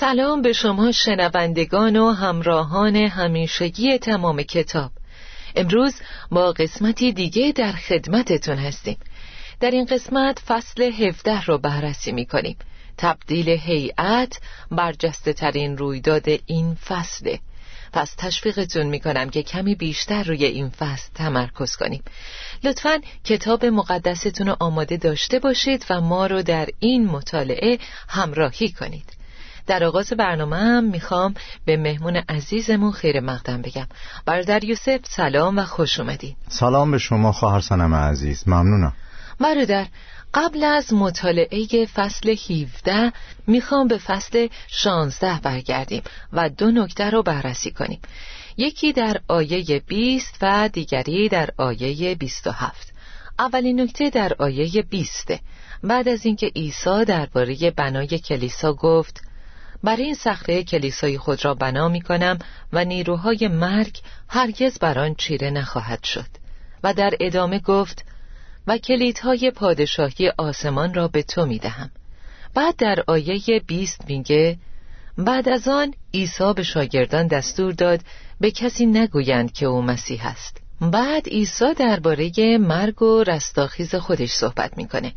سلام به شما شنوندگان و همراهان همیشگی تمام کتاب. امروز با قسمتی دیگه در خدمتتون هستیم. در این قسمت فصل 17 رو بررسی می کنیم تبدیل هیئت برجسته ترین رویداد این فصله. پس تشویقتون می‌کنم که کمی بیشتر روی این فصل تمرکز کنیم. لطفا کتاب مقدستون رو آماده داشته باشید و ما رو در این مطالعه همراهی کنید. در آغاز برنامه هم می‌خوام به مهمون عزیزمون خیر مقدم بگم. برادر یوسف سلام و خوش اومدین. سلام به شما خواهر سنم عزیز. ممنونم. برادر قبل از مطالعه فصل 17 می‌خوام به فصل 16 برگردیم و دو نکته رو بررسی کنیم. یکی در آیه 20 و دیگری در آیه 27 اولین نکته در آیه 20 بعد از اینکه عیسی درباره بنای کلیسا گفت برای این صخره کلیسای خود را بنا می کنم و نیروهای مرگ هرگز بر آن چیره نخواهد شد. و در ادامه گفت و کلیدهای پادشاهی آسمان را به تو می دهم. بعد در آیه 20 میگه بعد از آن عیسی به شاگردان دستور داد به کسی نگویند که او مسیح است. بعد عیسی درباره مرگ و رستاخیز خودش صحبت می‌کنه.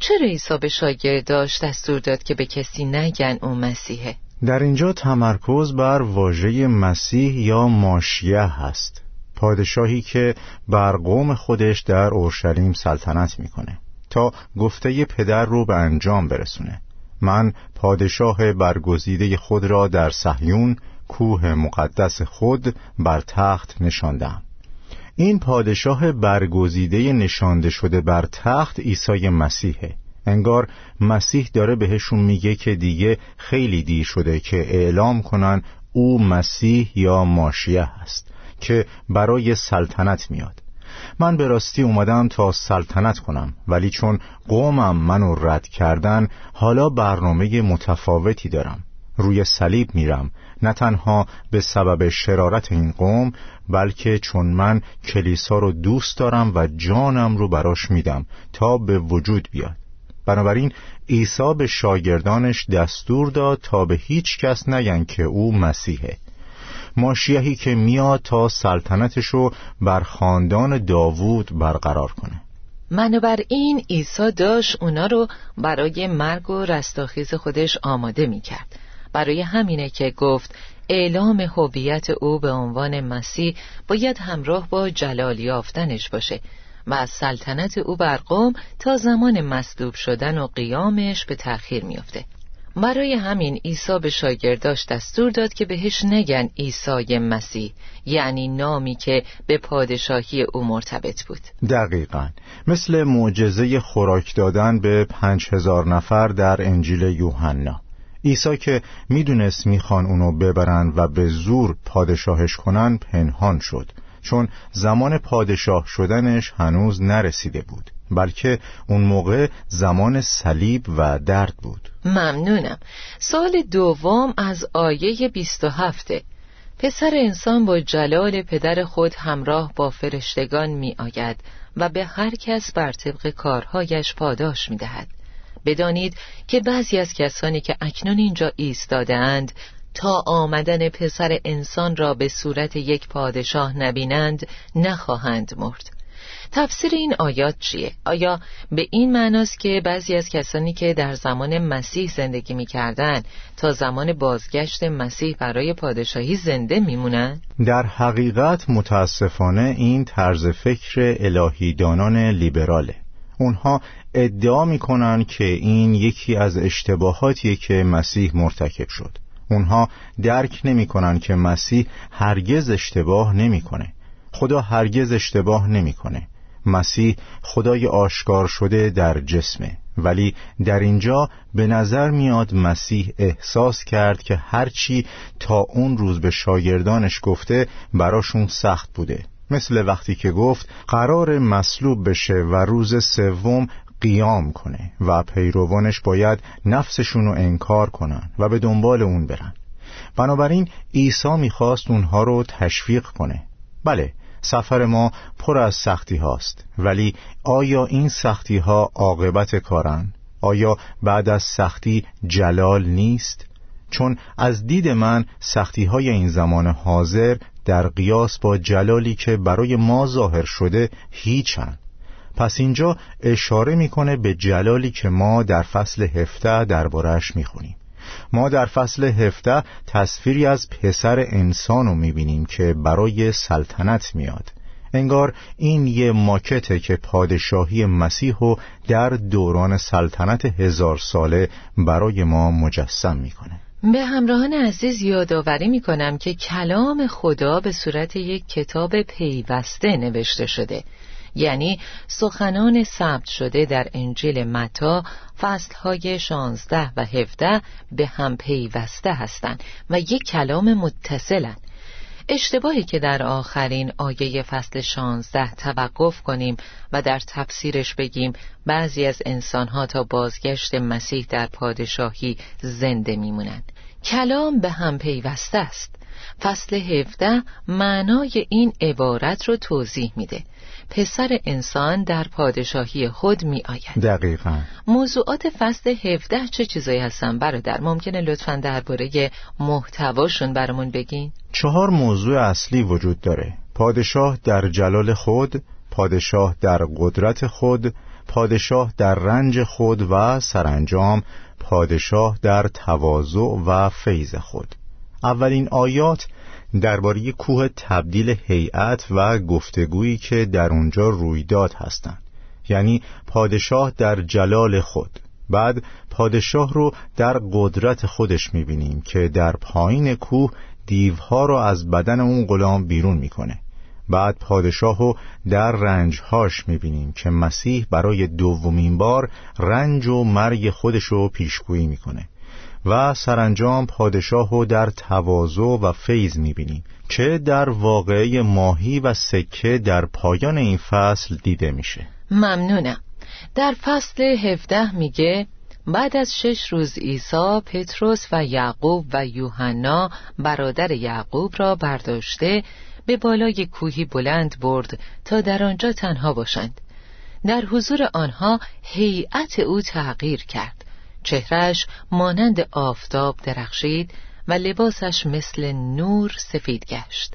چرا عیسی به شاگرداش دستور داد که به کسی نگن او مسیحه؟ در اینجا تمرکز بر واژه مسیح یا ماشیه هست. پادشاهی که بر قوم خودش در اورشلیم سلطنت می‌کنه تا گفته پدر رو به انجام برسونه. من پادشاه برگزیده خود را در صهیون کوه مقدس خود بر تخت نشاندم این پادشاه برگزیده نشانده شده بر تخت عیسی مسیحه. انگار مسیح داره بهشون میگه که دیگه خیلی دیر شده که اعلام کنن او مسیح یا ماشیه هست که برای سلطنت میاد. من به راستی اومدم تا سلطنت کنم ولی چون قومم منو رد کردن حالا برنامه متفاوتی دارم. روی صلیب میرم. نه تنها به سبب شرارت این قوم بلکه چون من کلیسا رو دوست دارم و جانم رو براش میدم تا به وجود بیاد. بنابراین عیسی به شاگردانش دستور داد تا به هیچ کس نگن که او مسیحه. ماشیهی که میاد تا سلطنتشو بر خاندان داوود برقرار کنه. این عیسی داشت اونا رو برای مرگ و رستاخیز خودش آماده می‌کرد. برای همینه که گفت اعلام هویت او به عنوان مسیح باید همراه با جلال یافتنش باشه و از سلطنت او بر قوم تا زمان مصلوب شدن و قیامش به تأخیر میافته. برای همین عیسی به شاگرداش دستور داد که بهش نگن عیسی مسیح یعنی نامی که به پادشاهی او مرتبط بود. دقیقا. مثل معجزه خوراک دادن به پنج هزار نفر در انجیل یوحنا. عیسی که می‌دونست می‌خوان اونو ببرن و به زور پادشاهش کنن پنهان شد. چون زمان پادشاه شدنش هنوز نرسیده بود بلکه اون موقع زمان صلیب و درد بود. ممنونم. سال دوم از آیه 27 پسر انسان با جلال پدر خود همراه با فرشتگان می آید و به هر کس بر طبق کارهایش پاداش می دهد بدانید که بعضی از کسانی که اکنون اینجا ایستادهاند تا آمدن پسر انسان را به صورت یک پادشاه نبینند نخواهند مرد تفسیر این آیات چیه؟ آیا به این معناست که بعضی از کسانی که در زمان مسیح زندگی می‌کردن تا زمان بازگشت مسیح برای پادشاهی زنده میمونن؟ در حقیقت متاسفانه این طرز فکر الهیدانان لیبراله اونها ادعا می‌کنن که این یکی از اشتباهاتیه که مسیح مرتکب شد. اونها درک نمی‌کنن که مسیح هرگز اشتباه نمی‌کنه. خدا هرگز اشتباه نمی‌کنه. مسیح خدای آشکار شده در جسمه. ولی در اینجا به نظر میاد مسیح احساس کرد که هرچی تا اون روز به شاگردانش گفته براشون سخت بوده. مثل وقتی که گفت قرار مصلوب بشه و روز سوم قیام کنه و پیروانش باید نفسشون رو انکار کنن و به دنبال اون برن بنابراین عیسی می‌خواست اونها رو تشویق کنه بله سفر ما پر از سختی هاست ولی آیا این سختی ها عاقبت کارن؟ آیا بعد از سختی جلال نیست؟ چون از دید من سختی های این زمان حاضر در قیاس با جلالی که برای ما ظاهر شده هیچن پس اینجا اشاره می‌کنه به جلالی که ما در فصل هفته دربارهش می‌خونیم. ما در فصل هفته تصویری از پسر انسان رو می‌بینیم که برای سلطنت میاد. انگار این یه ماکته که پادشاهی مسیح رو در دوران سلطنت هزار ساله برای ما مجسم می‌کنه. به همراهان عزیز یادآوری می کنم که کلام خدا به صورت یک کتاب پیوسته نوشته شده. یعنی سخنان ثبت شده در انجیل متا فصلهای شانزده و هفده به هم پیوسته هستند و یک کلام متصلند. اشتباهی که در آخرین آیه فصل شانزده توقف کنیم و در تفسیرش بگیم بعضی از انسانها تا بازگشت مسیح در پادشاهی زنده میمونند. کلام به هم پیوسته است. فصل 17 معنای این عبارت رو توضیح میده. پسر انسان در پادشاهی خود می آید. دقیقا. موضوعات فصل 17 چه چیزایی هستن؟ برادر ممکنه لطفا درباره محتواشون برامون بگین. چهار موضوع اصلی وجود داره. پادشاه در جلال خود پادشاه در قدرت خود پادشاه در رنج خود و سرانجام پادشاه در تواضع و فیض خود. اولین آیات درباره کوه تبدیل هیئت و گفتگویی که در اونجا رویداد هستند. یعنی پادشاه در جلال خود. بعد پادشاه رو در قدرت خودش می‌بینیم که در پایین کوه دیوها رو از بدن اون غلام بیرون می‌کنه. بعد پادشاه رو در رنجهاش می‌بینیم که مسیح برای دومین بار رنج و مرگ خودش رو پیشگویی می‌کنه. و سرانجام پادشاه رو در تواضع و فیض می‌بینیم که در واقعه ماهی و سکه در پایان این فصل دیده میشه. ممنونم. در فصل 17 میگه بعد از شش روز عیسی پتروس و یعقوب و یوحنا برادر یعقوب را برداشته به بالای کوهی بلند برد تا در آنجا تنها باشند. در حضور آنها هیئت او تغییر کرد. چهرش مانند آفتاب درخشید و لباسش مثل نور سفید گشت.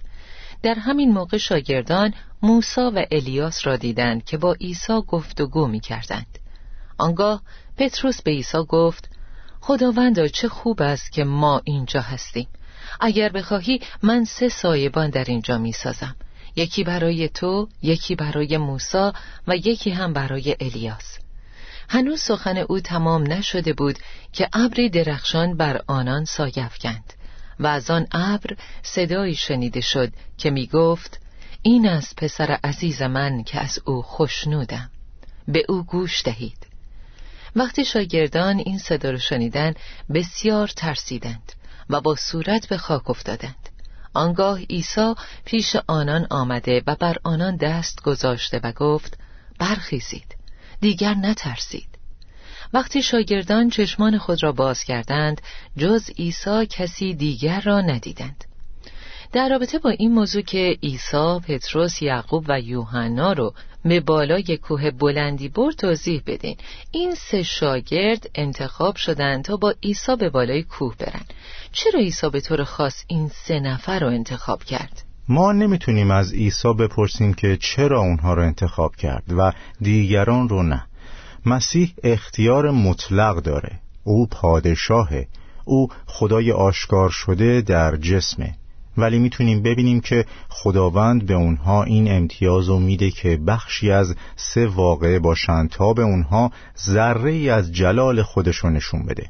در همین موقع شاگردان موسا و الیاس را دیدند که با عیسی گفتگو می کردند. آنگاه پتروس به عیسی گفت خداوندا چه خوب است که ما اینجا هستیم. اگر بخواهی من سه سایبان در اینجا می سازم یکی برای تو، یکی برای موسا و یکی هم برای الیاس. هنوز سخن او تمام نشده بود که ابری درخشان بر آنان سایه افکند و از آن ابر صدایی شنیده شد که می گفت این از پسر عزیز من که از او خوشنودم به او گوش دهید. وقتی شاگردان این صدا را شنیدن بسیار ترسیدند و با صورت به خاک افتادند. آنگاه عیسی پیش آنان آمده و بر آنان دست گذاشته و گفت برخیزید. دیگر نترسید. وقتی شاگردان چشمان خود را باز کردند جز عیسی کسی دیگر را ندیدند. در رابطه با این موضوع که عیسی، پتروس، یعقوب و یوحنا رو به بالای کوه بلندی برد توضیح بدین این سه شاگرد انتخاب شدند تا با عیسی به بالای کوه برن. چرا عیسی به طور خاص این سه نفر رو انتخاب کرد؟ ما نمی‌تونیم از عیسی بپرسیم که چرا اونها رو انتخاب کرد و دیگران رو نه. مسیح اختیار مطلق داره. او پادشاهه. او خدای آشکار شده در جسمه. ولی می‌تونیم ببینیم که خداوند به اونها این امتیاز رو میده که بخشی از سه واقعه باشند تا به اونها ذره ای از جلال خودشو نشون بده.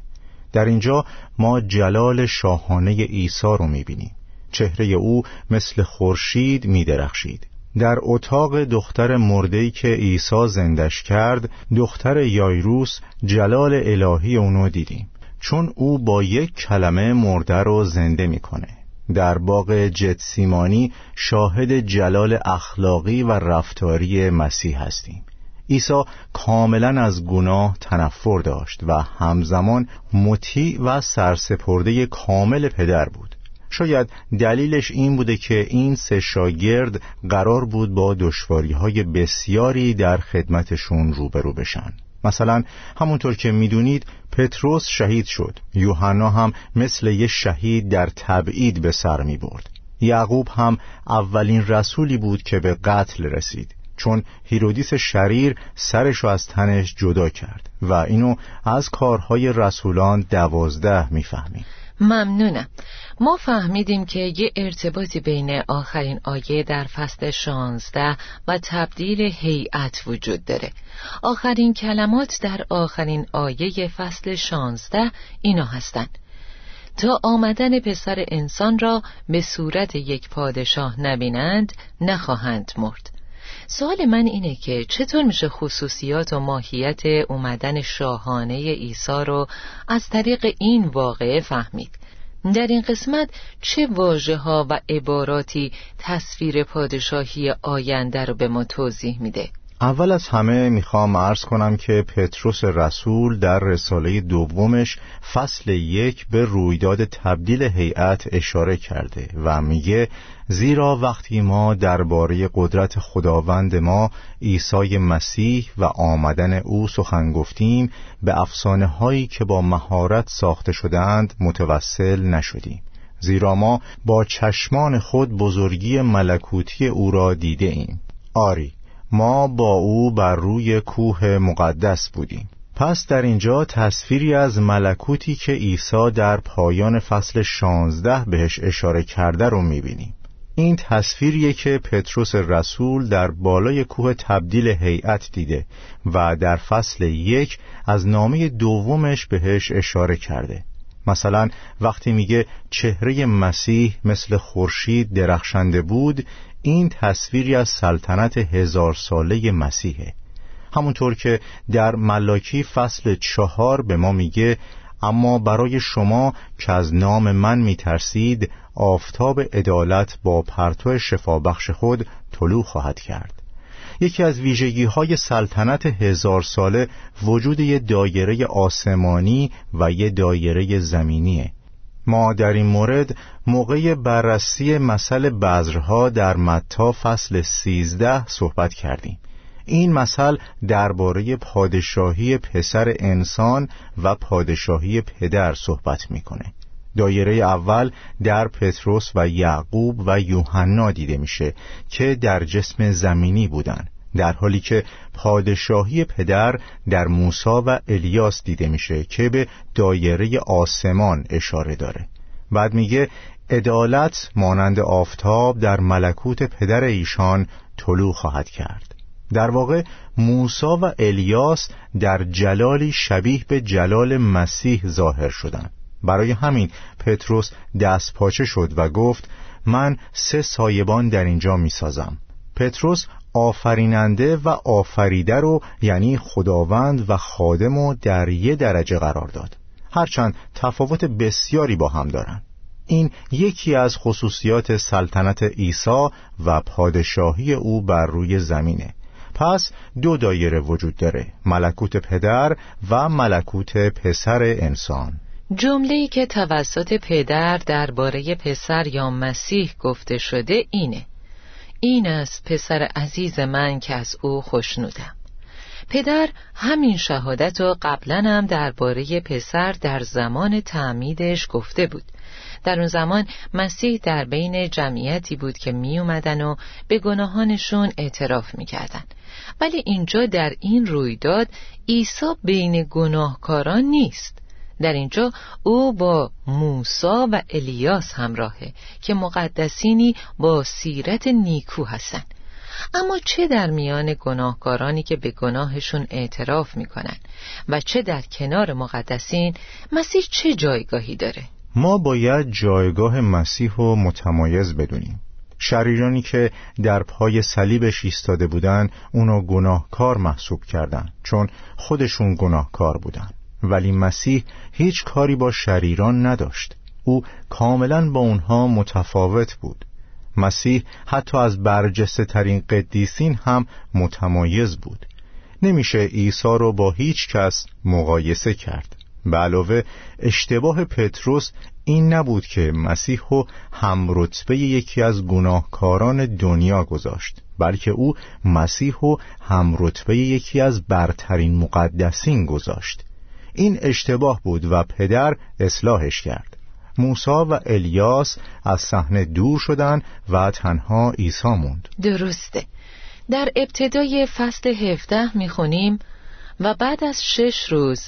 در اینجا ما جلال شاهانه عیسی رو می‌بینیم. چهره او مثل خورشید میدرخشید. در اتاق دختر مردهی که عیسی زندش کرد دختر یایروس جلال الهی اونو دیدیم. چون او با یک کلمه مرده رو زنده می‌کنه. در باغ جتسیمانی شاهد جلال اخلاقی و رفتاری مسیح هستیم. عیسی کاملا از گناه تنفر داشت و همزمان مطیع و سرسپرده کامل پدر بود. شاید دلیلش این بوده که این سه شاگرد قرار بود با دشواری های بسیاری در خدمتشون روبرو بشن. مثلا همونطور که می‌دونید پتروس شهید شد. یوحنا هم مثل یه شهید در تبعید به سر می برد یعقوب هم اولین رسولی بود که به قتل رسید. چون هیرودیس شریر سرش از تنش جدا کرد و اینو از کارهای رسولان دوازده می‌فهمیم. ممنونم. ما فهمیدیم که یه ارتباطی بین آخرین آیه در فصل شانزده و تبدیل هیئت وجود داره. آخرین کلمات در آخرین آیه فصل شانزده اینا هستند تا آمدن پسر انسان را به صورت یک پادشاه نبینند نخواهند مرد. سوال من اینه که چطور میشه خصوصیات و ماهیت اومدن شاهانه عیسی رو از طریق این واقعه فهمید؟ در این قسمت چه واجه ها و عباراتی تصویر پادشاهی آینده رو به ما توضیح میده؟ اول از همه می‌خوام عرض کنم که پتروس رسول در رساله دومش فصل یک به رویداد تبدیل هیئت اشاره کرده و میگه زیرا وقتی ما درباره قدرت خداوند ما عیسی مسیح و آمدن او سخن گفتیم به افسانه هایی که با مهارت ساخته شدند متوسل نشدیم. زیرا ما با چشمان خود بزرگی ملکوتی او را دیده ایم. آری ما با او بر روی کوه مقدس بودیم. پس در اینجا تصویری از ملکوتی که عیسی در پایان فصل شانزده بهش اشاره کرده رو می‌بینیم. این تصویریه که پتروس رسول در بالای کوه تبدیل هیئت دیده و در فصل یک از نامه دومش بهش اشاره کرده. مثلا وقتی میگه چهره مسیح مثل خورشید درخشنده بود این تصویری از سلطنت هزار ساله مسیحه. همونطور که در ملاکی فصل چهار به ما میگه اما برای شما که از نام من میترسید آفتاب عدالت با پرتو شفابخش خود طلوع خواهد کرد. یکی از ویژگی های سلطنت هزار ساله وجود یه دایره آسمانی و یه دایره زمینیه. ما در این مورد موقع بررسی مسئله بذرها در متا فصل سیزده صحبت کردیم. این مثل درباره پادشاهی پسر انسان و پادشاهی پدر صحبت می‌کنه. دایره اول در پتروس و یعقوب و یوحنا دیده میشه که در جسم زمینی بودند در حالی که پادشاهی پدر در موسا و الیاس دیده میشه که به دایره آسمان اشاره داره. بعد میگه عدالت مانند آفتاب در ملکوت پدر ایشان طلوع خواهد کرد. در واقع موسا و الیاس در جلالی شبیه به جلال مسیح ظاهر شدند برای همین پتروس دست پاچه شد و گفت من سه سایبان در اینجا می‌سازم. پتروس آفریننده و آفریده رو یعنی خداوند و خادم رو در یه درجه قرار داد. هرچند تفاوت بسیاری با هم دارن. این یکی از خصوصیات سلطنت عیسی و پادشاهی او بر روی زمینه. پس دو دایره وجود داره ملکوت پدر و ملکوت پسر انسان. جمله‌ای که توسط پدر درباره پسر یا مسیح گفته شده اینه. این است پسر عزیز من که از او خوشنودم. پدر همین شهادت رو قبلا هم درباره پسر در زمان تعمیدش گفته بود. در اون زمان مسیح در بین جمعیتی بود که می اومدن و به گناهانشون اعتراف می‌کردن ولی اینجا در این رویداد عیسی بین گناهکاران نیست. در اینجا او با موسا و الیاس همراهه که مقدسینی با سیرت نیکو هستند. اما چه در میان گناهکارانی که به گناهشون اعتراف می‌کنن و چه در کنار مقدسین مسیح چه جایگاهی داره؟ ما باید جایگاه مسیح رو متمایز بدونیم. شریرانی که در پای صلیبش ایستاده بودن اونو گناهکار محسوب کردند چون خودشون گناهکار بودن. ولی مسیح هیچ کاری با شریران نداشت. او کاملا با اونها متفاوت بود. مسیح حتی از برجسته ترین قدیسین هم متمایز بود. نمیشه عیسی رو با هیچ کس مقایسه کرد. به علاوه اشتباه پتروس این نبود که مسیح رو هم رتبه یکی از گناهکاران دنیا گذاشت بلکه او مسیح رو هم رتبه یکی از برترین مقدسین گذاشت. این اشتباه بود و پدر اصلاحش کرد. موسا و الیاس از صحنه دور شدند و تنها عیسی موند. درسته. در ابتدای فصل 17 می‌خونیم و بعد از شش روز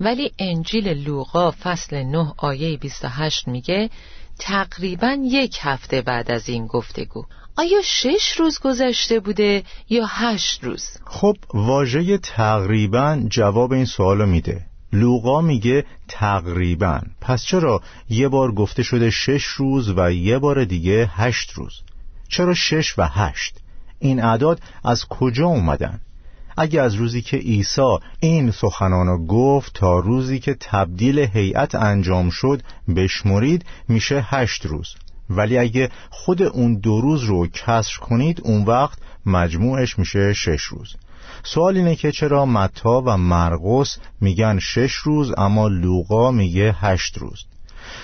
ولی انجیل لوقا فصل 9 آیه 28 میگه تقریبا یک هفته بعد از این گفتگو. آیا شش روز گذشته بوده یا هشت روز؟ خب واژه تقریبا جواب این سوالو میده. لوقا میگه تقریبا. پس چرا یه بار گفته شده شش روز و یه بار دیگه هشت روز؟ چرا شش و هشت؟ این اعداد از کجا اومدن؟ اگه از روزی که عیسی این سخنانو گفت تا روزی که تبدیل هیئت انجام شد بشمرید میشه هشت روز. ولی اگه خود اون دو روز رو کسر کنید اون وقت مجموعش میشه شش روز. سوال اینه که چرا متا و مرقس میگن شش روز اما لوقا میگه هشت روز؟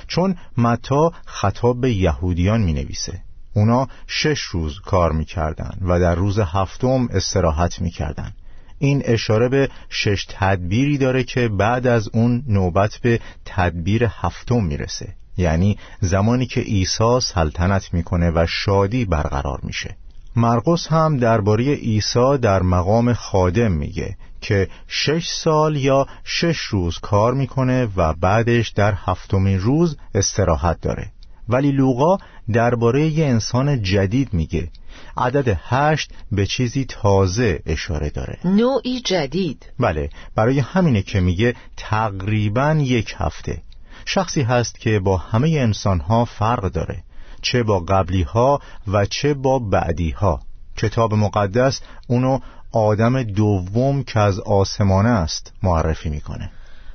چون متا خطاب به یهودیان می‌نویسه. اونا شش روز کار می‌کردن و در روز هفتم استراحت می‌کردن. این اشاره به شش تدبیری داره که بعد از اون نوبت به تدبیر هفتم می‌رسه. یعنی زمانی که عیسی سلطنت می‌کنه و شادی برقرار میشه. مرقس هم درباره عیسی در مقام خادم میگه که شش سال یا شش روز کار می‌کنه و بعدش در هفتمین روز استراحت داره. ولی لوقا درباره یه انسان جدید میگه. عدد هشت به چیزی تازه اشاره داره. نوعی جدید. بله برای همینه که میگه تقریبا یک هفته. شخصی هست که با همه انسانها فرق داره. چه با قبلی ها و چه با بعدی ها کتاب مقدس اونو آدم دوم که از آسمانه است معرفی می‌کنه.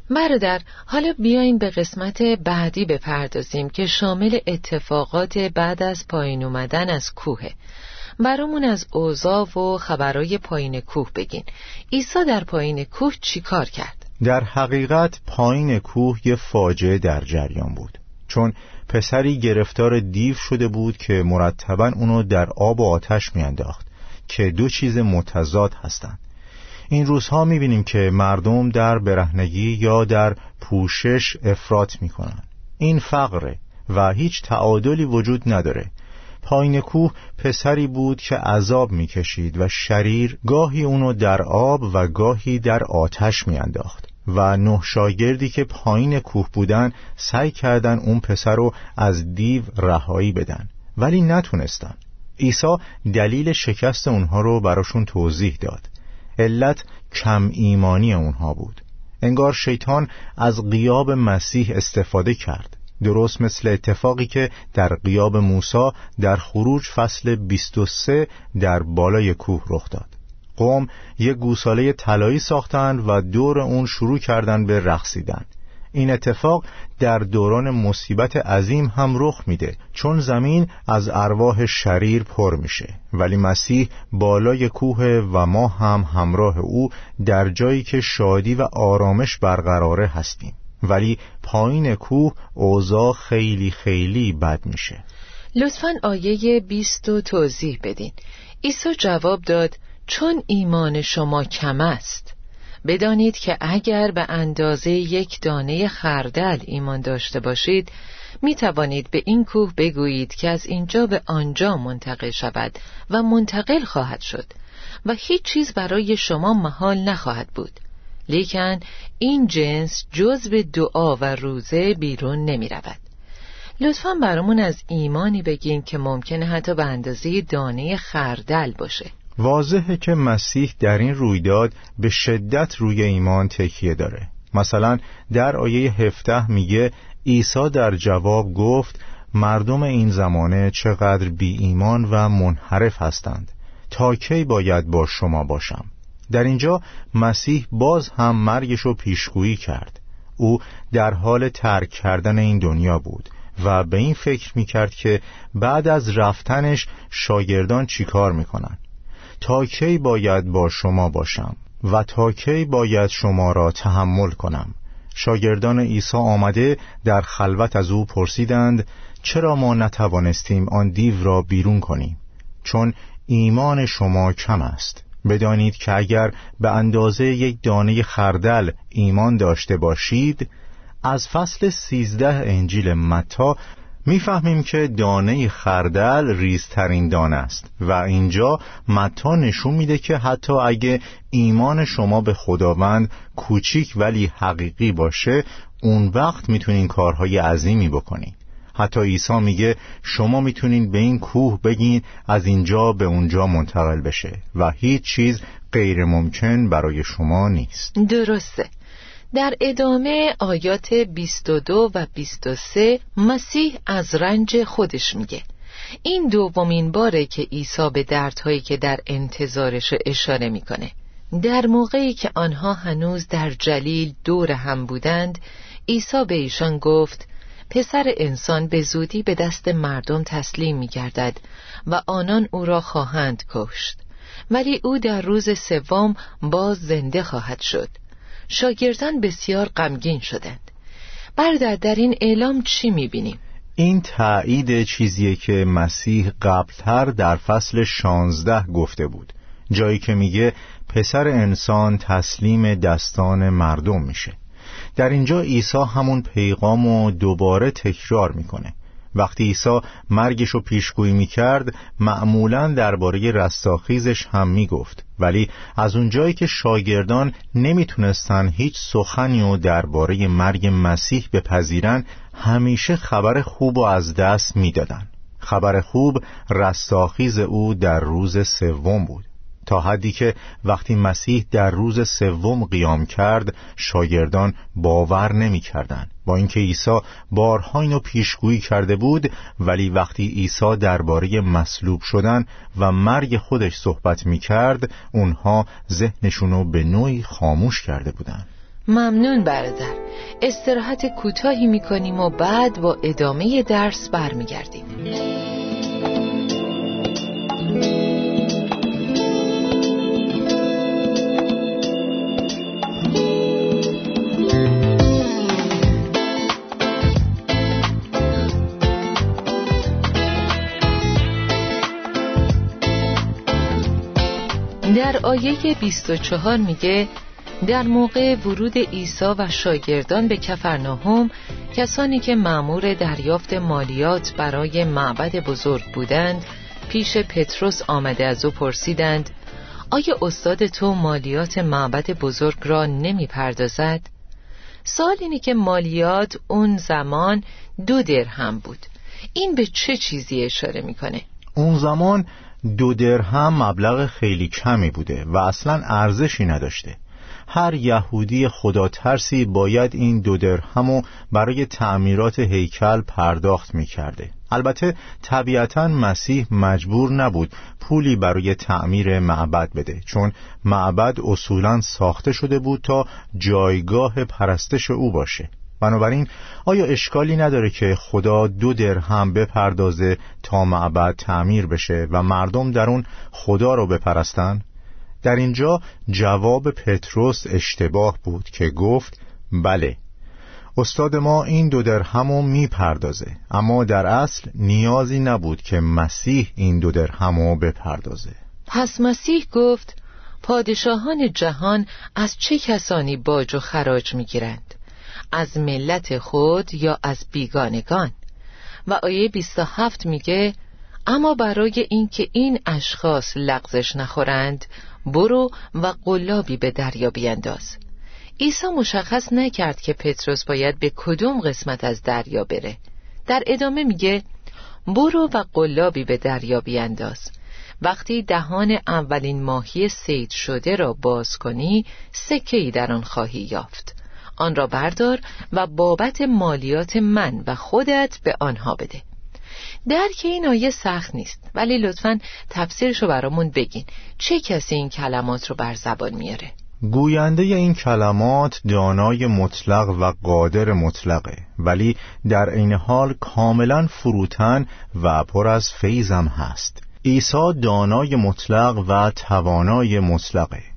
برادر حالا بیاین به قسمت بعدی بپردازیم که شامل اتفاقات بعد از پایین اومدن از کوهه برامون از اوضاع و خبرای پایین کوه بگین. عیسی در پایین کوه چی کار کرد؟ در حقیقت پایین کوه یه فاجعه در جریان بود. چون پسری گرفتار دیو شده بود که مرتبا اونو در آب و آتش میانداخت که دو چیز متضاد هستند. این روزها می‌بینیم که مردم در برهنگی یا در پوشش افراط می‌کنن این فقره و هیچ تعادلی وجود نداره. پایین کوه پسری بود که عذاب می‌کشید و شریر گاهی اونو در آب و گاهی در آتش میانداخت. و نه شاگردی که پایین کوه بودن سعی کردن اون پسر رو از دیو رهایی بدن ولی نتونستن. عیسی دلیل شکست اونها رو براشون توضیح داد. علت کم ایمانی اونها بود. انگار شیطان از قیاب مسیح استفاده کرد. درست مثل اتفاقی که در قیاب موسی در خروج فصل 23 در بالای کوه رخ داد. قوم یک گوساله طلایی ساختند و دور اون شروع کردند به رقصیدن. این اتفاق در دوران مصیبت عظیم هم رخ میده چون زمین از ارواح شریر پر میشه. ولی مسیح بالای کوه و ما هم همراه او در جایی که شادی و آرامش برقراره هستیم. ولی پایین کوه اوضاع خیلی خیلی بد میشه. لطفا آیه 20 توضیح بدین. عیسی جواب داد چون ایمان شما کم است بدانید که اگر به اندازه یک دانه خردل ایمان داشته باشید می توانید به این کوه بگویید که از اینجا به آنجا منتقل شود و منتقل خواهد شد و هیچ چیز برای شما محال نخواهد بود. لیکن این جنس جز به دعا و روزه بیرون نمی رود لطفا برامون از ایمانی بگین که ممکنه حتی به اندازه دانه خردل باشه. واضحه که مسیح در این رویداد به شدت روی ایمان تکیه داره. مثلا در آیه هفته میگه عیسی در جواب گفت مردم این زمانه چقدر بی ایمان و منحرف هستند تا کی باید با شما باشم؟ در اینجا مسیح باز هم مرگش رو پیشگویی کرد. او در حال ترک کردن این دنیا بود و به این فکر می‌کرد که بعد از رفتنش شاگردان چیکار می‌کنن؟ تا کی باید با شما باشم و تا کی باید شما را تحمل کنم. شاگردان عیسی آمده در خلوت از او پرسیدند چرا ما نتوانستیم آن دیو را بیرون کنیم؟ چون ایمان شما کم است. بدانید که اگر به اندازه یک دانه خردل ایمان داشته باشید از فصل سیزده انجیل متا می‌فهمیم که دانه خردل ریزترین دانه است و اینجا متا نشون میده که حتی اگه ایمان شما به خداوند کوچیک ولی حقیقی باشه اون وقت می‌تونین کارهای عظیمی بکنید حتی عیسی میگه شما می‌تونین به این کوه بگین از اینجا به اونجا منتقل بشه و هیچ چیز غیر ممکن برای شما نیست. درسته. در ادامه آیات 22 و 23 مسیح از رنج خودش میگه. این دومین باره که عیسی به دردهایی که در انتظارش اشاره می‌کنه. در موقعی که آنها هنوز در جلیل دور هم بودند عیسی به ایشان گفت پسر انسان به زودی به دست مردم تسلیم می گردد و آنان او را خواهند کشت. ولی او در روز سوم باز زنده خواهد شد. شاگردان بسیار غمگین شدند. برادر در این اعلام چی می‌بینیم؟ این تایید چیزیه که مسیح قبلتر در فصل شانزده گفته بود. جایی که میگه پسر انسان تسلیم دستان مردم میشه. در اینجا عیسی همون پیغام رو دوباره تکرار می‌کنه. وقتی عیسی مرگش رو پیشگویی می‌کرد معمولا درباره رستاخیزش هم می‌گفت. ولی از اونجایی که شاگردان نمی‌تونستن هیچ سخنی رو درباره مرگ مسیح بپذیرن همیشه خبر خوب و از دست می‌دادن. خبر خوب رستاخیز او در روز سوم بود. تا حدی که وقتی مسیح در روز سوم قیام کرد شاگردان باور نمی کردن. با اینکه عیسی بارها اینو پیشگویی کرده بود ولی وقتی عیسی درباره مصلوب شدن و مرگ خودش صحبت می کرد اونها ذهنشونو به نوعی خاموش کرده بودند. ممنون برادر استراحت کوتاهی می‌کنیم و بعد با ادامه درس برمیگردیم آیه 24 میگه در موقع ورود عیسی و شاگردان به کفرناهم کسانی که معمور دریافت مالیات برای معبد بزرگ بودند پیش پتروس آمده از او پرسیدند آیا استاد تو مالیات معبد بزرگ را نمی پردازد؟ سال اینه که مالیات اون زمان دو درهم بود این به چه چیزی اشاره می‌کنه؟ اون زمان دو درهم مبلغ خیلی کمی بوده و اصلا ارزشی نداشته هر یهودی خدا ترسی باید این دو درهمو برای تعمیرات هیکل پرداخت می کرده. البته طبیعتا مسیح مجبور نبود پولی برای تعمیر معبد بده چون معبد اصولا ساخته شده بود تا جایگاه پرستش او باشه بنابراین آیا اشکالی نداره که خدا دو درهم بپردازه تا معبد تعمیر بشه و مردم در اون خدا رو بپرستن؟ در اینجا جواب پتروس اشتباه بود که گفت بله استاد ما این دو درهم رو می‌پردازه اما در اصل نیازی نبود که مسیح این دو درهم رو بپردازه پس مسیح گفت پادشاهان جهان از چه کسانی باج و خراج می‌گیرند از ملت خود یا از بیگانگان. و آیه 27 میگه اما برای اینکه این اشخاص لغزش نخورند برو و قلابی به دریا بینداز. عیسی مشخص نکرد که پتروس باید به کدوم قسمت از دریا بره. در ادامه میگه برو و قلابی به دریا بینداز. وقتی دهان اولین ماهی سید شده را باز کنی سکه ای در آن خواهی یافت. آن را بردار و بابت مالیات من و خودت به آنها بده. درک این آیه سخت نیست ولی لطفا تفسیرش رو برامون بگین. چه کسی این کلمات رو بر زبان میاره؟ گوینده این کلمات دانای مطلق و قادر مطلقه ولی در این حال کاملا فروتن و پر از فیضم هست. عیسی دانای مطلق و توانای مطلقه.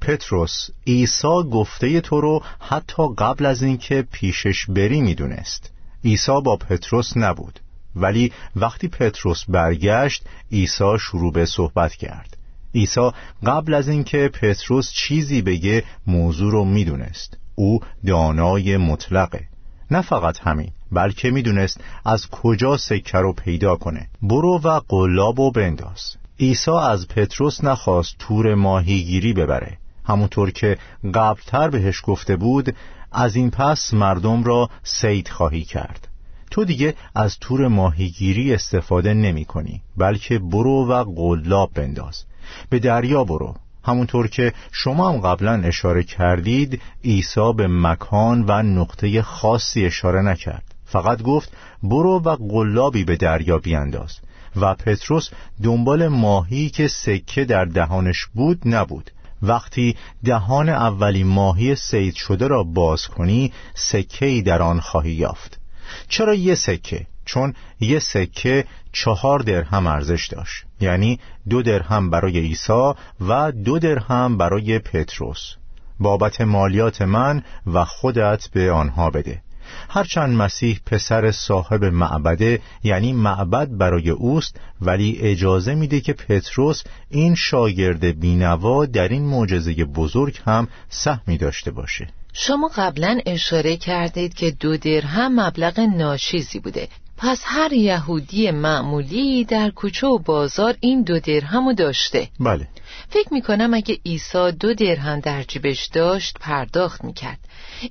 پتروس عیسی گفته تو رو حتی قبل از اینکه پیشش بری می‌دونست. عیسی با پتروس نبود. ولی وقتی پتروس برگشت عیسی شروع به صحبت کرد. عیسی قبل از اینکه پتروس چیزی بگه موضوع رو می‌دونست. او دانای مطلقه. نه فقط همین بلکه می‌دونست از کجا سکه رو پیدا کنه. برو و قلاب و بنداز. عیسی از پتروس نخواست تور ماهیگیری ببره. همونطور که قبلتر بهش گفته بود از این پس مردم را سید خواهی کرد. تو دیگه از تور ماهیگیری استفاده نمی کنی بلکه برو و قلاب بنداز. به دریا برو. همونطور که شما هم قبلا اشاره کردید عیسی به مکان و نقطه خاصی اشاره نکرد. فقط گفت برو و قلابی به دریا بیانداز. و پتروس دنبال ماهی که سکه در دهانش بود نبود. وقتی دهان اولی ماهی سید شده را باز کنی سکه در آن خواهی یافت. چرا یه سکه؟ چون یه سکه چهار درهم ارزش داشت. یعنی دو درهم برای عیسی و دو درهم برای پتروس. بابت مالیات من و خودت به آنها بده. هرچند مسیح پسر صاحب معبده یعنی معبد برای اوست ولی اجازه میده که پتروس این شاگرد بینوا در این معجزه بزرگ هم سهمی داشته باشه. شما قبلا اشاره کردید که دو درهم مبلغ ناشیزی بوده. پس هر یهودی معمولی در کوچه و بازار این دو درهم داشته. بله. فکر می‌کنم اگه عیسی دو درهم در جیبش داشت پرداخت می‌کرد.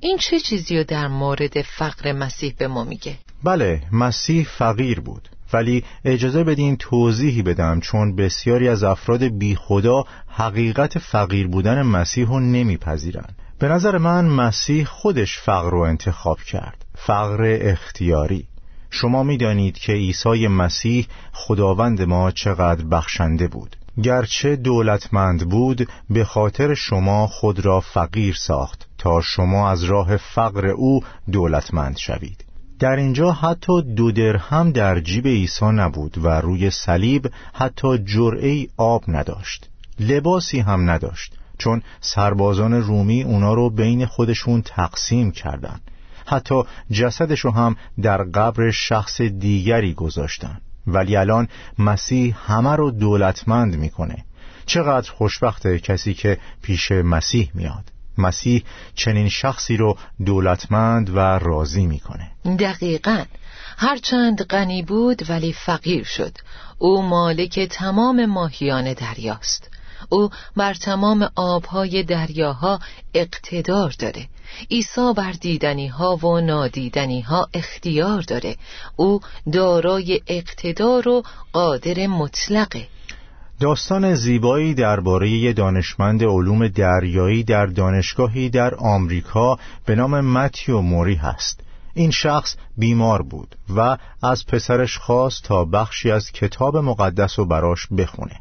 این چه چیزی رو در مورد فقر مسیح به ما میگه؟ بله مسیح فقیر بود. ولی اجازه بدین توضیحی بدم چون بسیاری از افراد بی خدا حقیقت فقیر بودن مسیح رو نمیپذیرند. به نظر من مسیح خودش فقر رو انتخاب کرد. فقر اختیاری. شما می‌دانید که عیسی مسیح خداوند ما چقدر بخشنده بود. گرچه دولتمند بود به خاطر شما خود را فقیر ساخت تا شما از راه فقر او دولتمند شوید. در اینجا حتی دو درهم در جیب عیسی نبود و روی صلیب حتی جرعه آب نداشت. لباسی هم نداشت چون سربازان رومی اونا رو بین خودشون تقسیم کردند. حتی جسدش رو هم در قبر شخص دیگری گذاشتن. ولی الان مسیح همه رو دولتمند می‌کنه. چقدر خوشبخته کسی که پیش مسیح میاد. مسیح چنین شخصی رو دولتمند و راضی می‌کنه. دقیقا. هرچند غنی بود ولی فقیر شد. او مالک تمام ماهیان دریاست. او بر تمام آبهای دریاها اقتدار داره. عیسی بر دیدنی ها و نادیدنی ها اختیار داره. او دارای اقتدار و قادر مطلقه. داستان زیبایی درباره دانشمند علوم دریایی در دانشگاهی در آمریکا به نام متیو موری هست. این شخص بیمار بود و از پسرش خواست تا بخشی از کتاب مقدس و براش بخونه.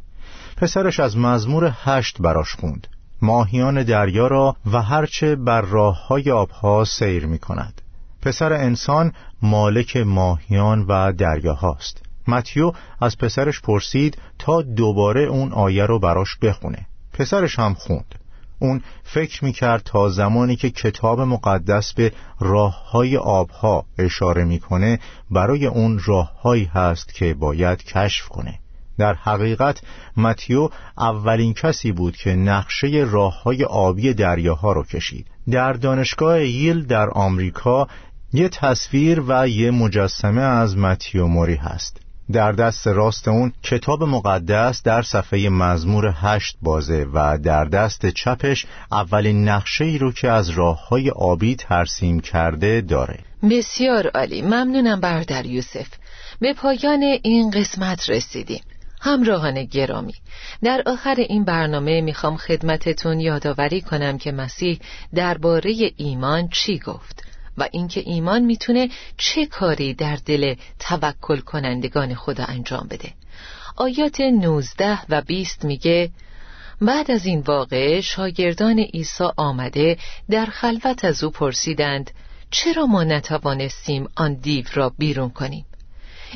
پسرش از مزمور هشت براش خوند. ماهیان دریا را و هرچه بر راه های آبها سیر می کند پسر انسان مالک ماهیان و دریا هاست متیو از پسرش پرسید تا دوباره اون آیه رو براش بخونه. پسرش هم خوند. اون فکر می‌کرد تا زمانی که کتاب مقدس به راه های آبها اشاره می‌کنه برای اون راههایی هست که باید کشف کنه. در حقیقت متیو اولین کسی بود که نقشه راه های آبی دریاها رو کشید. در دانشگاه ییل در آمریکا یه تصویر و یه مجسمه از متیو موری هست. در دست راست اون کتاب مقدس در صفحه مزمور هشت بازه و در دست چپش اولین نقشه ای رو که از راه های آبی ترسیم کرده داره. بسیار عالی. ممنونم بردر یوسف. به پایان این قسمت رسیدیم. همراهان گرامی در آخر این برنامه می‌خوام خدمتتون یادآوری کنم که مسیح درباره ایمان چی گفت و اینکه ایمان می‌تونه چه کاری در دل توکل کنندگان خدا انجام بده. آیات 19 و 20 میگه بعد از این واقعه شاگردان عیسی آمده در خلوت از او پرسیدند چرا ما نتوانستیم آن دیو را بیرون کنیم؟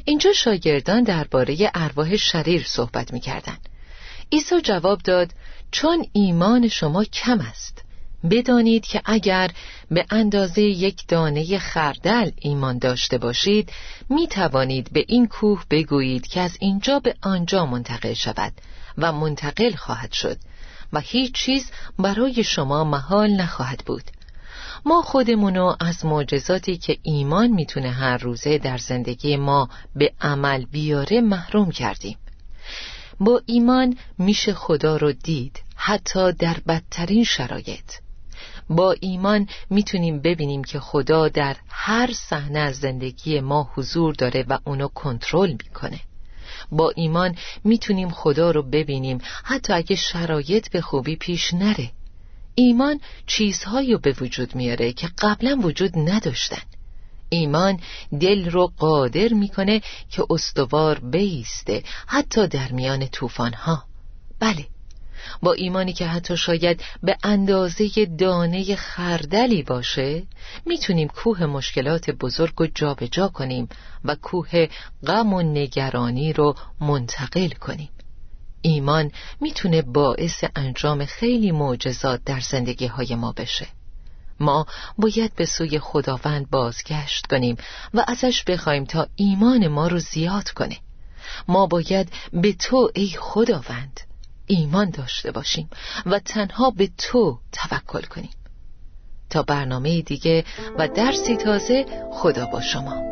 اینجا شاگردان درباره ارواح شریر صحبت می‌کردند عیسی جواب داد چون ایمان شما کم است بدانید که اگر به اندازه یک دانه خردل ایمان داشته باشید می توانید به این کوه بگویید که از اینجا به آنجا منتقل شود و منتقل خواهد شد و هیچ چیز برای شما محال نخواهد بود. ما خودمونو از معجزاتی که ایمان می‌تونه هر روزه در زندگی ما به عمل بیاره محروم کردیم. با ایمان میشه خدا رو دید حتی در بدترین شرایط. با ایمان می‌تونیم ببینیم که خدا در هر صحنه از زندگی ما حضور داره و اونو کنترل می‌کنه. با ایمان می‌تونیم خدا رو ببینیم حتی اگه شرایط به خوبی پیش نره. ایمان چیزهایی رو به وجود میاره که قبلا وجود نداشتن. ایمان دل رو قادر می‌کنه که استوار بیسته حتی در میان طوفانها. بله با ایمانی که حتی شاید به اندازه دانه خردلی باشه می‌تونیم کوه مشکلات بزرگ رو جابجا کنیم و کوه غم و نگرانی رو منتقل کنیم. ایمان می‌تونه باعث انجام خیلی معجزات در زندگی های ما بشه. ما باید به سوی خداوند بازگشت کنیم و ازش بخوایم تا ایمان ما رو زیاد کنه. ما باید به تو ای خداوند ایمان داشته باشیم و تنها به تو توکل کنیم. تا برنامه دیگه و درسی تازه خدا با شما.